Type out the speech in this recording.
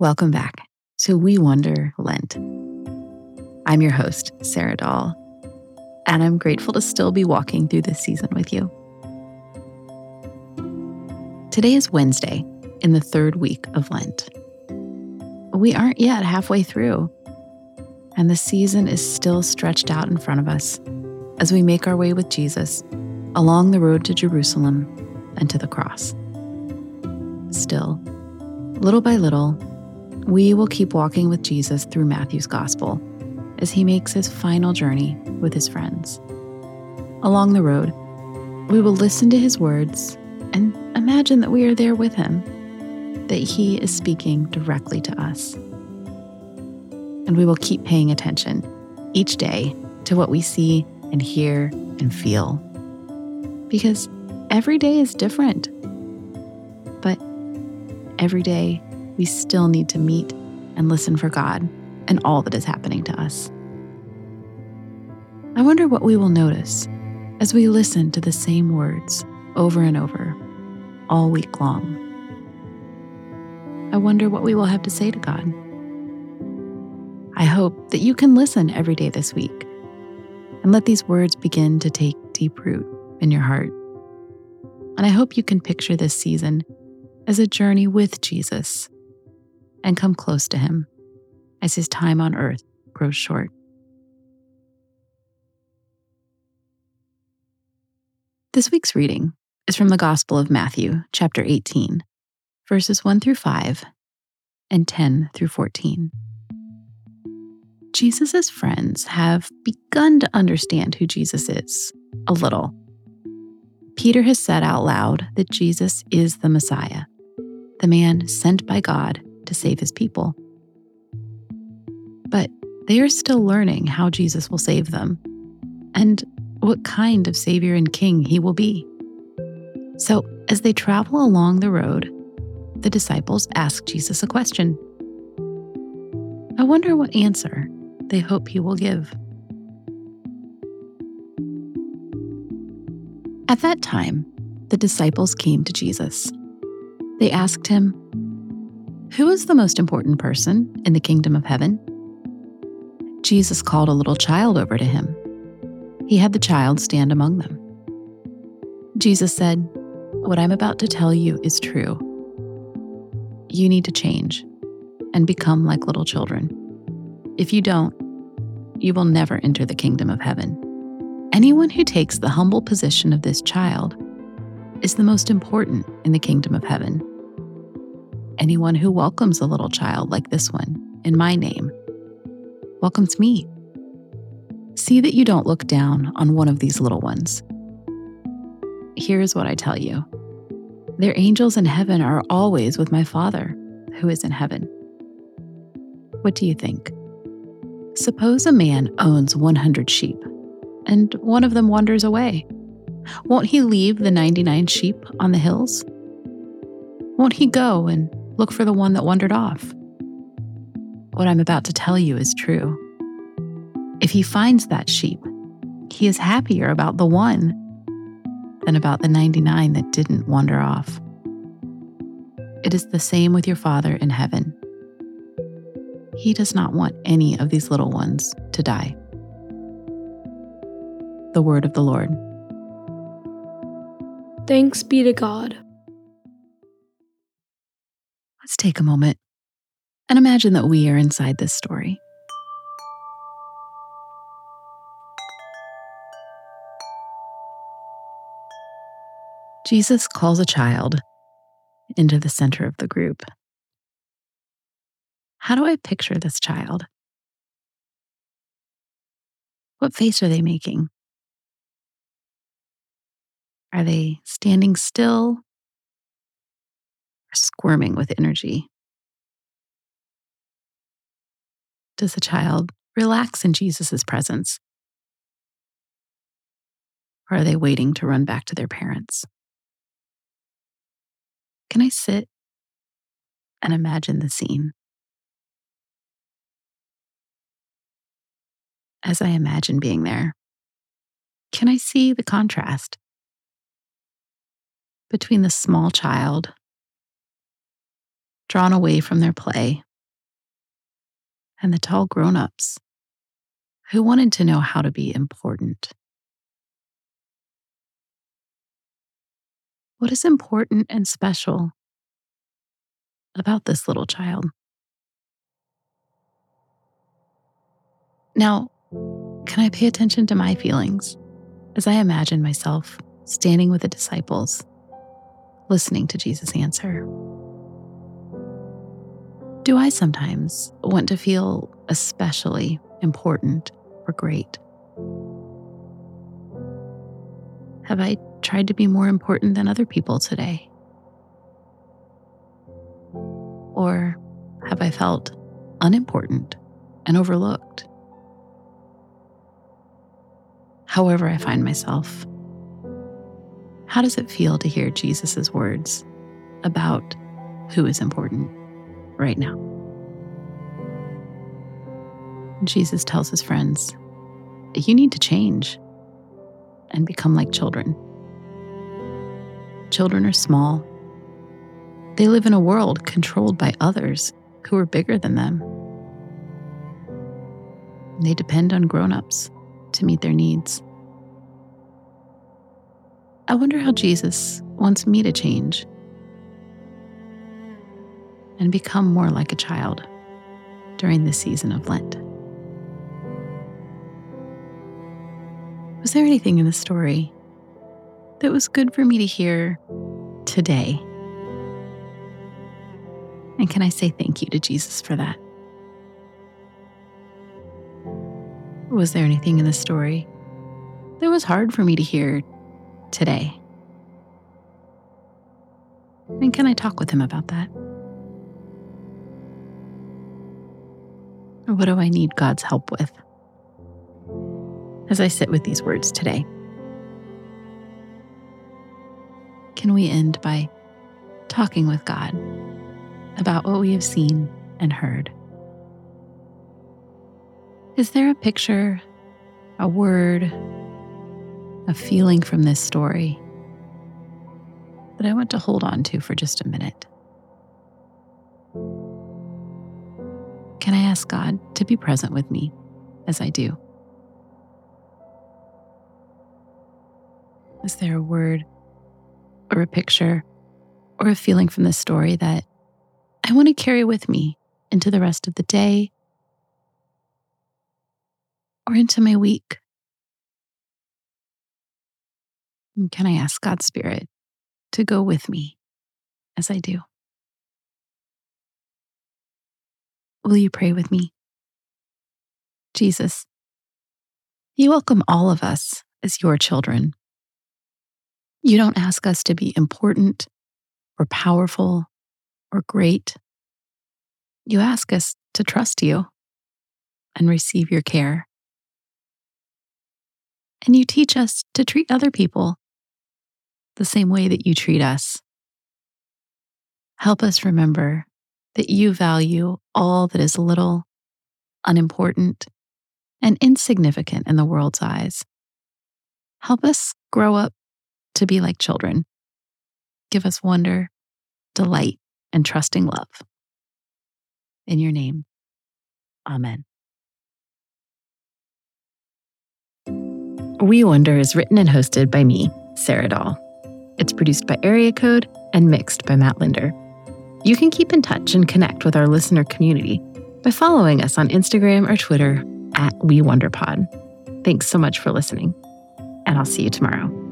Welcome back to We Wonder Lent. I'm your host, Sarah Dahl, and I'm grateful to still be walking through this season with you. Today is Wednesday in the third week of Lent. We aren't yet halfway through, and the season is still stretched out in front of us as we make our way with Jesus along the road to Jerusalem and to the cross. Still, little by little, we will keep walking with Jesus through Matthew's gospel as he makes his final journey with his friends. Along the road, we will listen to his words and imagine that we are there with him, that he is speaking directly to us. And we will keep paying attention each day to what we see and hear and feel. Because every day is different. But every day we still need to meet and listen for God and all that is happening to us. I wonder what we will notice as we listen to the same words over and over all week long. I wonder what we will have to say to God. I hope that you can listen every day this week and let these words begin to take deep root in your heart. And I hope you can picture this season as a journey with Jesus and come close to him as his time on earth grows short. This week's reading is from the Gospel of Matthew, chapter 18, verses 1 through 5 and 10 through 14. Jesus' friends have begun to understand who Jesus is a little. Peter has said out loud that Jesus is the Messiah, the man sent by God to save his people. But they are still learning how Jesus will save them and what kind of Savior and King he will be. So, as they travel along the road, the disciples ask Jesus a question. I wonder what answer they hope he will give. At that time, the disciples came to Jesus. They asked him, who is the most important person in the kingdom of heaven? Jesus called a little child over to him. He had the child stand among them. Jesus said, What I'm about to tell you is true. You need to change and become like little children. If you don't, you will never enter the kingdom of heaven. Anyone who takes the humble position of this child is the most important in the kingdom of heaven anyone who welcomes a little child like this one in my name welcomes me. See that you don't look down on one of these little ones. Here's what I tell you their angels in heaven are always with my Father who is in heaven. What do you think? Suppose a man owns 100 sheep and one of them wanders away. Won't he leave the 99 sheep on the hills? Won't he go and look for the one that wandered off. What I'm about to tell you is true. If he finds that sheep, he is happier about the one than about the 99 that didn't wander off. It is the same with your Father in heaven. He does not want any of these little ones to die. The word of the Lord. Thanks be to God. Take a moment and imagine that we are inside this story. Jesus calls a child into the center of the group. How do I picture this child? What face are they making? Are they standing still squirming with energy. Does the child relax in Jesus' presence? Or are they waiting to run back to their parents? Can I sit and imagine the scene? As I imagine being there, can I see the contrast between the small child drawn away from their play and the tall grown ups who wanted to know how to be important. What is important and special about this little child? Now, can I pay attention to my feelings as I imagine myself standing with the disciples, listening to Jesus answer? Do I sometimes want to feel especially important or great? Have I tried to be more important than other people today? Or have I felt unimportant and overlooked? However, I find myself, how does it feel to hear Jesus' words about who is important right now? Jesus tells his friends, You need to change and become like children. Children are small. They live in a world controlled by others who are bigger than them. They depend on grown ups to meet their needs. I wonder how Jesus wants me to change and become more like a child during the season of Lent. Was there anything in the story that was good for me to hear today? And can I say thank you to Jesus for that? Was there anything in the story that was hard for me to hear today? And can I talk with him about that? What do I need God's help with? as I sit with these words today. Can we end by talking with God about what we have seen and heard? Is there a picture, a word, a feeling from this story that I want to hold on to for just a minute? Can I ask God to be present with me as I do? Is there a word or a picture or a feeling from this story that I want to carry with me into the rest of the day or into my week? And can I ask God's Spirit to go with me as I do? Will you pray with me? Jesus, you welcome all of us as your children. You don't ask us to be important or powerful or great. You ask us to trust you and receive your care. And you teach us to treat other people the same way that you treat us. Help us remember that you value all that is little, unimportant, and insignificant in the world's eyes. Help us grow up to be like children. Give us wonder, delight, and trusting love. In your name, Amen. We Wonder is written and hosted by me, Sarah Dahl. It's produced by Area Code and mixed by Matt Linder. You can keep in touch and connect with our listener community by following us on Instagram or Twitter at We Wonder Pod. Thanks so much for listening, and I'll see you tomorrow.